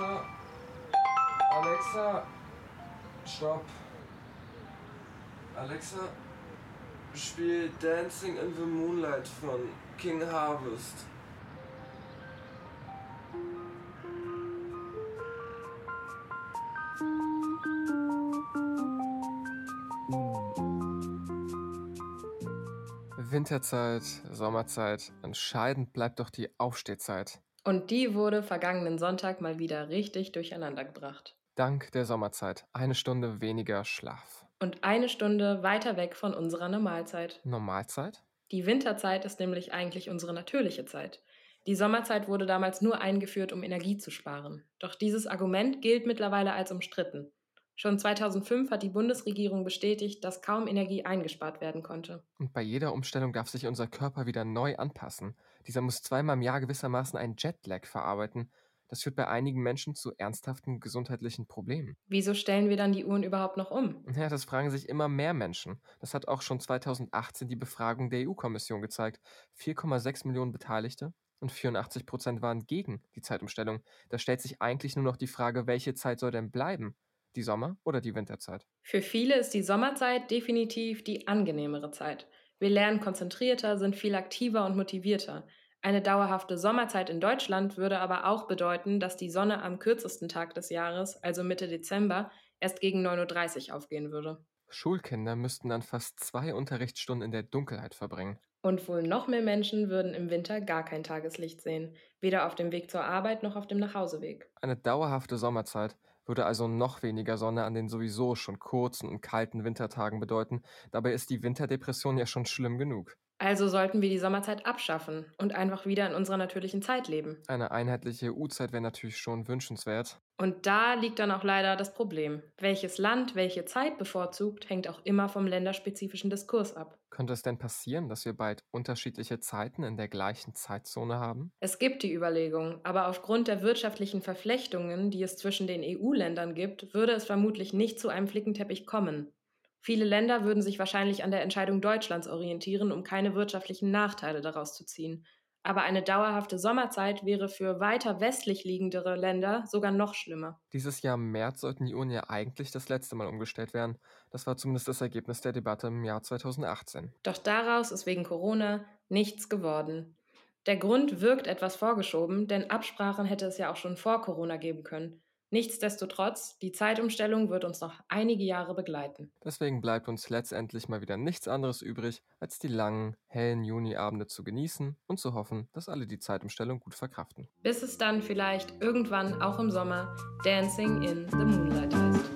Alexa. Alexa. Stopp. Alexa. Spiel Dancing in the Moonlight von King Harvest. Winterzeit, Sommerzeit, entscheidend bleibt doch die Aufstehzeit. Und die wurde vergangenen Sonntag mal wieder richtig durcheinandergebracht. Dank der Sommerzeit eine Stunde weniger Schlaf. Und eine Stunde weiter weg von unserer Normalzeit. Normalzeit? Die Winterzeit ist nämlich eigentlich unsere natürliche Zeit. Die Sommerzeit wurde damals nur eingeführt, um Energie zu sparen. Doch dieses Argument gilt mittlerweile als umstritten. Schon 2005 hat die Bundesregierung bestätigt, dass kaum Energie eingespart werden konnte. Und bei jeder Umstellung darf sich unser Körper wieder neu anpassen. Dieser muss zweimal im Jahr gewissermaßen einen Jetlag verarbeiten. Das führt bei einigen Menschen zu ernsthaften gesundheitlichen Problemen. Wieso stellen wir dann die Uhren überhaupt noch um? Ja, das fragen sich immer mehr Menschen. Das hat auch schon 2018 die Befragung der EU-Kommission gezeigt. 4,6 Millionen Beteiligte und 84 Prozent waren gegen die Zeitumstellung. Da stellt sich eigentlich nur noch die Frage, welche Zeit soll denn bleiben? Die Sommer- oder die Winterzeit? Für viele ist die Sommerzeit definitiv die angenehmere Zeit. Wir lernen konzentrierter, sind viel aktiver und motivierter. Eine dauerhafte Sommerzeit in Deutschland würde aber auch bedeuten, dass die Sonne am kürzesten Tag des Jahres, also Mitte Dezember, erst gegen 9.30 Uhr aufgehen würde. Schulkinder müssten dann fast zwei Unterrichtsstunden in der Dunkelheit verbringen. Und wohl noch mehr Menschen würden im Winter gar kein Tageslicht sehen, weder auf dem Weg zur Arbeit noch auf dem Nachhauseweg. Eine dauerhafte Sommerzeit würde also noch weniger Sonne an den sowieso schon kurzen und kalten Wintertagen bedeuten. Dabei ist die Winterdepression ja schon schlimm genug. Also sollten wir die Sommerzeit abschaffen und einfach wieder in unserer natürlichen Zeit leben. Eine einheitliche EU-Zeit wäre natürlich schon wünschenswert. Und da liegt dann auch leider das Problem. Welches Land welche Zeit bevorzugt, hängt auch immer vom länderspezifischen Diskurs ab. Könnte es denn passieren, dass wir bald unterschiedliche Zeiten in der gleichen Zeitzone haben? Es gibt die Überlegung, aber aufgrund der wirtschaftlichen Verflechtungen, die es zwischen den EU-Ländern gibt, würde es vermutlich nicht zu einem Flickenteppich kommen. Viele Länder würden sich wahrscheinlich an der Entscheidung Deutschlands orientieren, um keine wirtschaftlichen Nachteile daraus zu ziehen. Aber eine dauerhafte Sommerzeit wäre für weiter westlich liegendere Länder sogar noch schlimmer. Dieses Jahr im März sollten die Uhren ja eigentlich das letzte Mal umgestellt werden. Das war zumindest das Ergebnis der Debatte im Jahr 2018. Doch daraus ist wegen Corona nichts geworden. Der Grund wirkt etwas vorgeschoben, denn Absprachen hätte es ja auch schon vor Corona geben können. Nichtsdestotrotz, die Zeitumstellung wird uns noch einige Jahre begleiten. Deswegen bleibt uns letztendlich mal wieder nichts anderes übrig, als die langen, hellen Juniabende zu genießen und zu hoffen, dass alle die Zeitumstellung gut verkraften. Bis es dann vielleicht irgendwann auch im Sommer Dancing in the Moonlight heißt.